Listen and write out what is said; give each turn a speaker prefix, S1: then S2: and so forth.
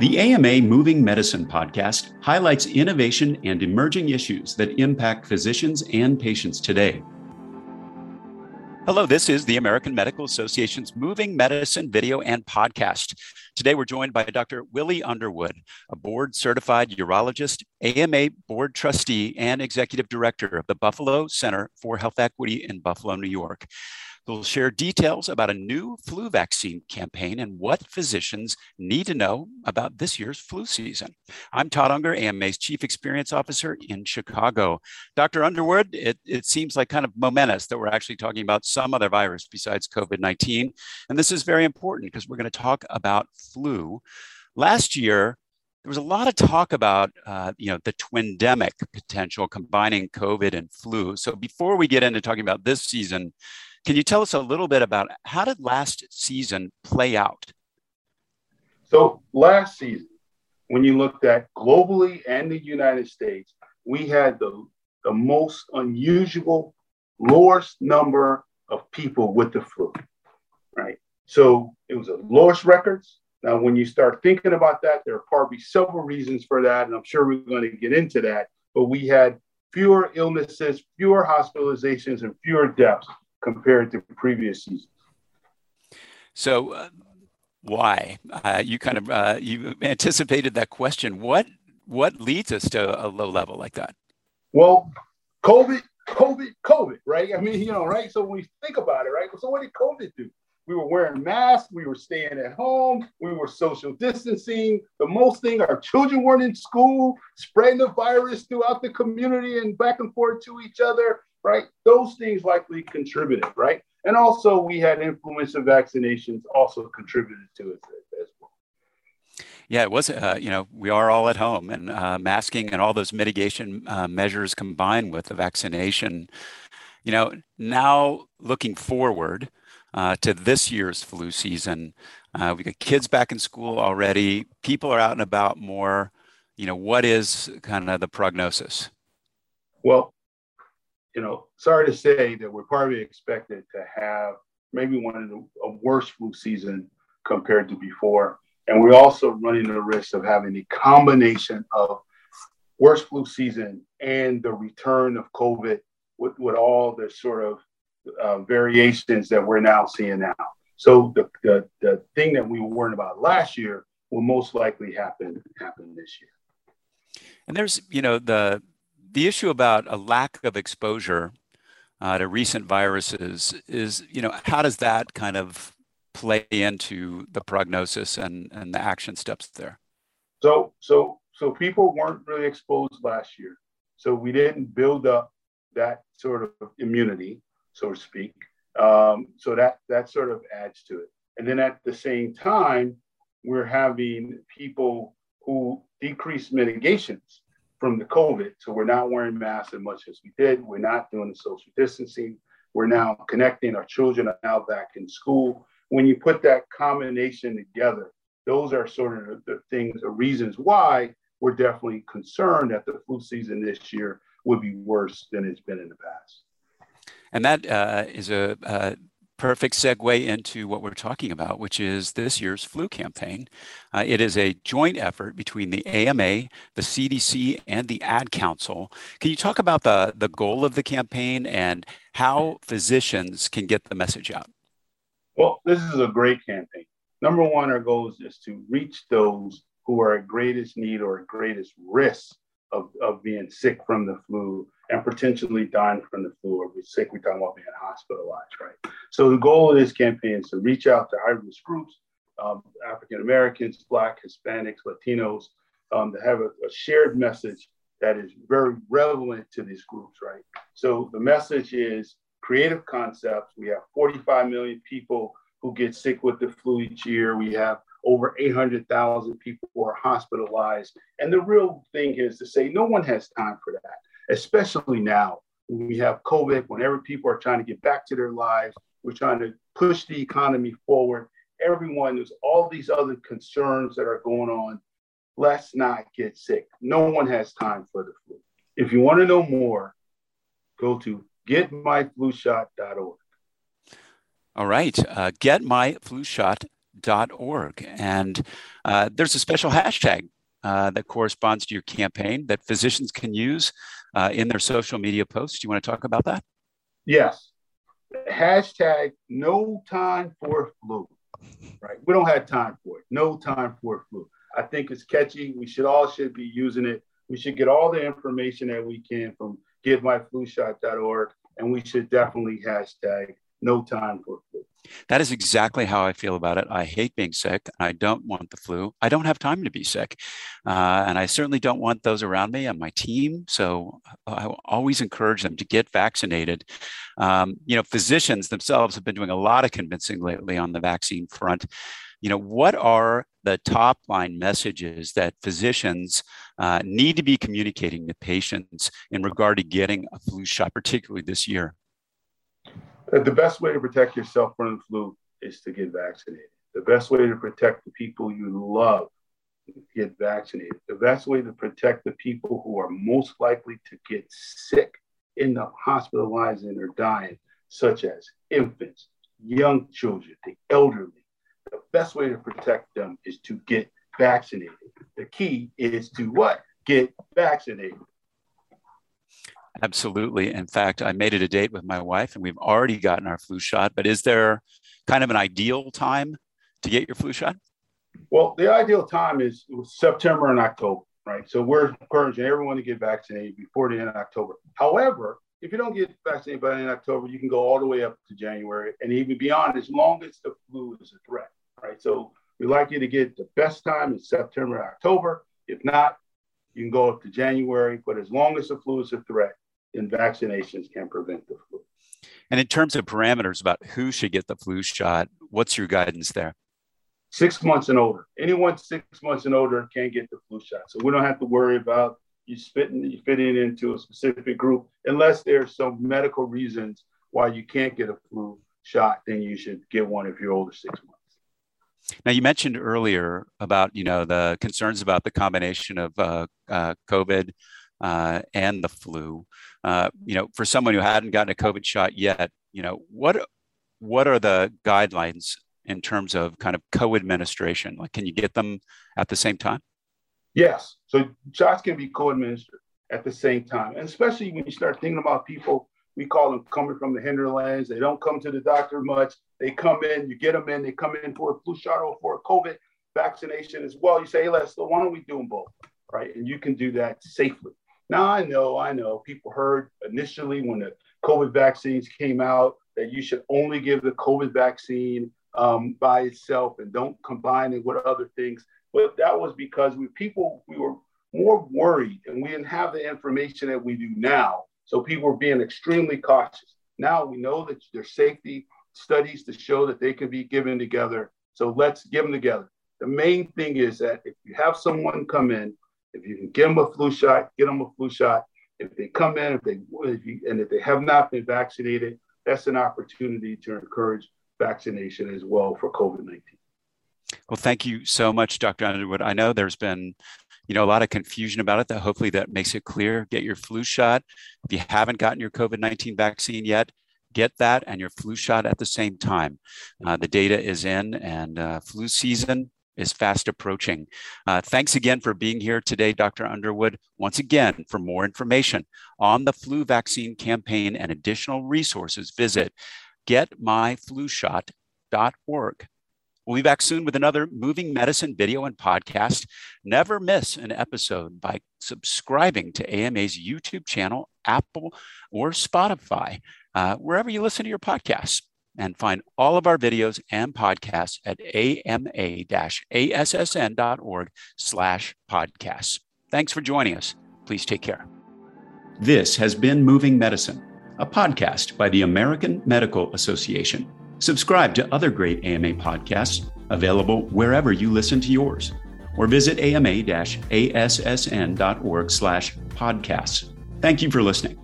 S1: The AMA Moving Medicine podcast highlights innovation and emerging issues that impact physicians and patients today. Hello, this is the American Medical Association's Moving Medicine video and podcast. Today we're joined by Dr. Willie Underwood, a board certified urologist, AMA board trustee, and executive director of the Buffalo Center for Health Equity in Buffalo, New York. We'll share details about a new flu vaccine campaign and what physicians need to know about this year's flu season. I'm Todd Unger, AMA's Chief Experience Officer in Chicago. Dr. Underwood, it, it seems like kind of momentous that we're actually talking about some other virus besides COVID 19. And this is very important because we're going to talk about flu. Last year, there was a lot of talk about uh, you know the twindemic potential combining covid and flu so before we get into talking about this season can you tell us a little bit about how did last season play out?
S2: So last season, when you looked at globally and the United States, we had the, the most unusual, lowest number of people with the flu, right? So it was a lowest records. Now, when you start thinking about that, there are probably several reasons for that, and I'm sure we're going to get into that. But we had fewer illnesses, fewer hospitalizations, and fewer deaths compared to previous seasons.
S1: So, uh, why? Uh, you kind of uh, you anticipated that question. What what leads us to a low level like that?
S2: Well, COVID, COVID, COVID, right? I mean, you know, right? So when we think about it, right? So what did COVID do? We were wearing masks, we were staying at home, we were social distancing. The most thing, our children weren't in school, spreading the virus throughout the community and back and forth to each other right? Those things likely contributed, right? And also, we had influenza vaccinations also contributed to it as well.
S1: Yeah, it was. Uh, you know, we are all at home, and uh, masking and all those mitigation uh, measures combined with the vaccination. You know, now looking forward uh, to this year's flu season, uh, we got kids back in school already. People are out and about more. You know, what is kind of the prognosis?
S2: Well, you know, sorry to say that we're probably expected to have maybe one of the a flu season compared to before. And we're also running the risk of having a combination of worse flu season and the return of COVID with, with all the sort of uh, variations that we're now seeing now. So the, the, the thing that we were worried about last year will most likely happen happen this year.
S1: And there's, you know, the the issue about a lack of exposure uh, to recent viruses is, you know, how does that kind of play into the prognosis and, and the action steps there?
S2: So, so, so people weren't really exposed last year. So we didn't build up that sort of immunity, so to speak. Um, so that that sort of adds to it. And then at the same time, we're having people who decrease mitigations from the COVID. So we're not wearing masks as much as we did. We're not doing the social distancing. We're now connecting. Our children are now back in school. When you put that combination together, those are sort of the, things, the reasons why we're definitely concerned that the flu season this year would be worse than it's been in the past.
S1: And that uh, is a, a perfect segue into what we're talking about, which is this year's flu campaign. Uh, it is a joint effort between the AMA, the CDC, and the Ad Council. Can you talk about the, the goal of the campaign and how physicians can get the message out?
S2: Well, this is a great campaign. Number one, our goal is to reach those who are at greatest need or at greatest risk of, of being sick from the flu and potentially dying from the flu or be sick. We're talking about being hospitalized, right? So the goal of this campaign is to reach out to high risk groups, um, African Americans, Black, Hispanics, Latinos, um, to have a, a, shared message that is very relevant to these groups, right? So the message is creative concepts. We have 45 million people who get sick with the flu each year. We have over 800,000 people who are hospitalized. And the real thing is to say no one has time for that, especially now when we have COVID, whenever people are trying to get back to their lives, we're trying to push the economy forward. Everyone, there's all these other concerns that are going on. Let's not get sick. No one has time for the flu. If you want to know more, go to getmyflushot.org.
S1: All right, uh, getmyflushot.org flushot.org. And uh, there's a special hashtag uh, that corresponds to your campaign that physicians can use uh, in their social media posts. Do you want to talk about that?
S2: Yes. Hashtag no time for flu. Right. We don't have time for it. No time for flu. I think it's catchy. We should all should be using it. We should get all the information that we can from getmyflushot.org, and we should definitely hashtag no time for flu.
S1: That is exactly how I feel about it. I hate being sick. I don't want the flu. I don't have time to be sick. Uh, and I certainly don't want those around me and my team. So I always encourage them to get vaccinated. Um, you know, physicians themselves have been doing a lot of convincing lately on the vaccine front. You know, what are the top line messages that physicians uh, need to be communicating to patients in regard to getting a flu shot, particularly this year?
S2: Uh, the best way to protect yourself from the flu is to get vaccinated. The best way to protect the people you love get vaccinated. The best way to protect the people who are most likely to get sick, end up hospitalizing or dying, such as infants, young children, the elderly. The best way to protect them is to get vaccinated. The key is to what? Get vaccinated.
S1: Absolutely. In fact, I made it a date with my wife and we've already gotten our flu shot. But is there kind of an ideal time to get your flu shot?
S2: Well, the ideal time is September and October, right? So we're encouraging everyone to get vaccinated before the end of October. However, if you don't get vaccinated by the end of October, you can go all the way up to January and even beyond as long as the flu is a threat, right? So we like you to get the best time in September, and October. If not, you can go up to January, but as long as the flu is a threat, then vaccinations can prevent the flu.
S1: And in terms of parameters about who should get the flu shot, what's your guidance there?
S2: Six months and older. Anyone six months and older can get the flu shot. So we don't have to worry about you spitting, you fitting into a specific group unless there's some medical reasons why you can't get a flu shot. Then you should get one if you're older six months.
S1: Now, you mentioned earlier about you know the concerns about the combination of uh, uh, COVID uh, and the flu. Uh, you know, for someone who hadn't gotten a COVID shot yet, you know, what what are the guidelines in terms of kind of co-administration? Like, can you get them at the same time?
S2: Yes. So shots can be co-administered at the same time, and especially when you start thinking about people we call them coming from the hinterlands. They don't come to the doctor much. They come in, you get them in, they come in for a flu shot or for a COVID vaccination as well. You say, hey, let's, why don't we do them both? Right. And you can do that safely. Now, I know, I know people heard initially when the COVID vaccines came out that you should only give the COVID vaccine um, by itself and don't combine it with other things. But that was because we people, we were more worried and we didn't have the information that we do now. So people were being extremely cautious. Now we know that there's safety studies to show that they can be given together. So let's give them together. The main thing is that if you have someone come in, if you can get them a flu shot, get them a flu shot. If they come in, if they if you, and if they have not been vaccinated, that's an opportunity to encourage vaccination as well for COVID 19.
S1: Well, thank you so much, Dr. Underwood. I know there's been you know a lot of confusion about it that hopefully that makes it clear get your flu shot if you haven't gotten your covid-19 vaccine yet get that and your flu shot at the same time uh, the data is in and uh, flu season is fast approaching. Uh, thanks again for being here today, Dr. Underwood. Once again, for more information on the flu vaccine campaign and additional resources, visit getmyflushot.org. We'll be back soon with another moving medicine video and podcast. Never miss an episode by subscribing to AMA's YouTube channel, Apple, or Spotify, uh, wherever you listen to your podcasts. And find all of our videos and podcasts at ama-assn.org slash podcasts. Thanks for joining us. Please take care.
S3: This has been Moving Medicine, a podcast by the American Medical Association. Subscribe to other great AMA podcasts available wherever you listen to yours, or visit ama-assn.org slash podcasts. Thank you for listening.